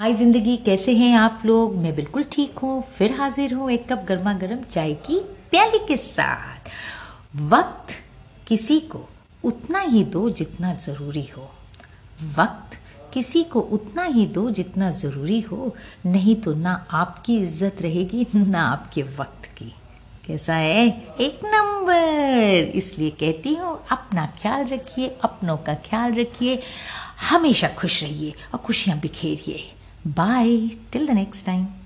हाय ज़िंदगी, कैसे हैं आप लोग? मैं बिल्कुल ठीक हूँ। फिर हाजिर हूँ एक कप गर्मा गर्म चाय की प्याली के साथ। वक्त किसी को उतना ही दो जितना ज़रूरी हो। वक्त किसी को उतना ही दो जितना ज़रूरी हो। नहीं तो ना आपकी इज़्ज़त रहेगी, ना आपके वक्त की। कैसा है? एक नंबर। इसलिए कहती हूँ, अपना ख्याल रखिए, अपनों का ख्याल रखिए। हमेशा खुश रहिए और खुशियाँ बिखेरिए। Bye. Till the next time.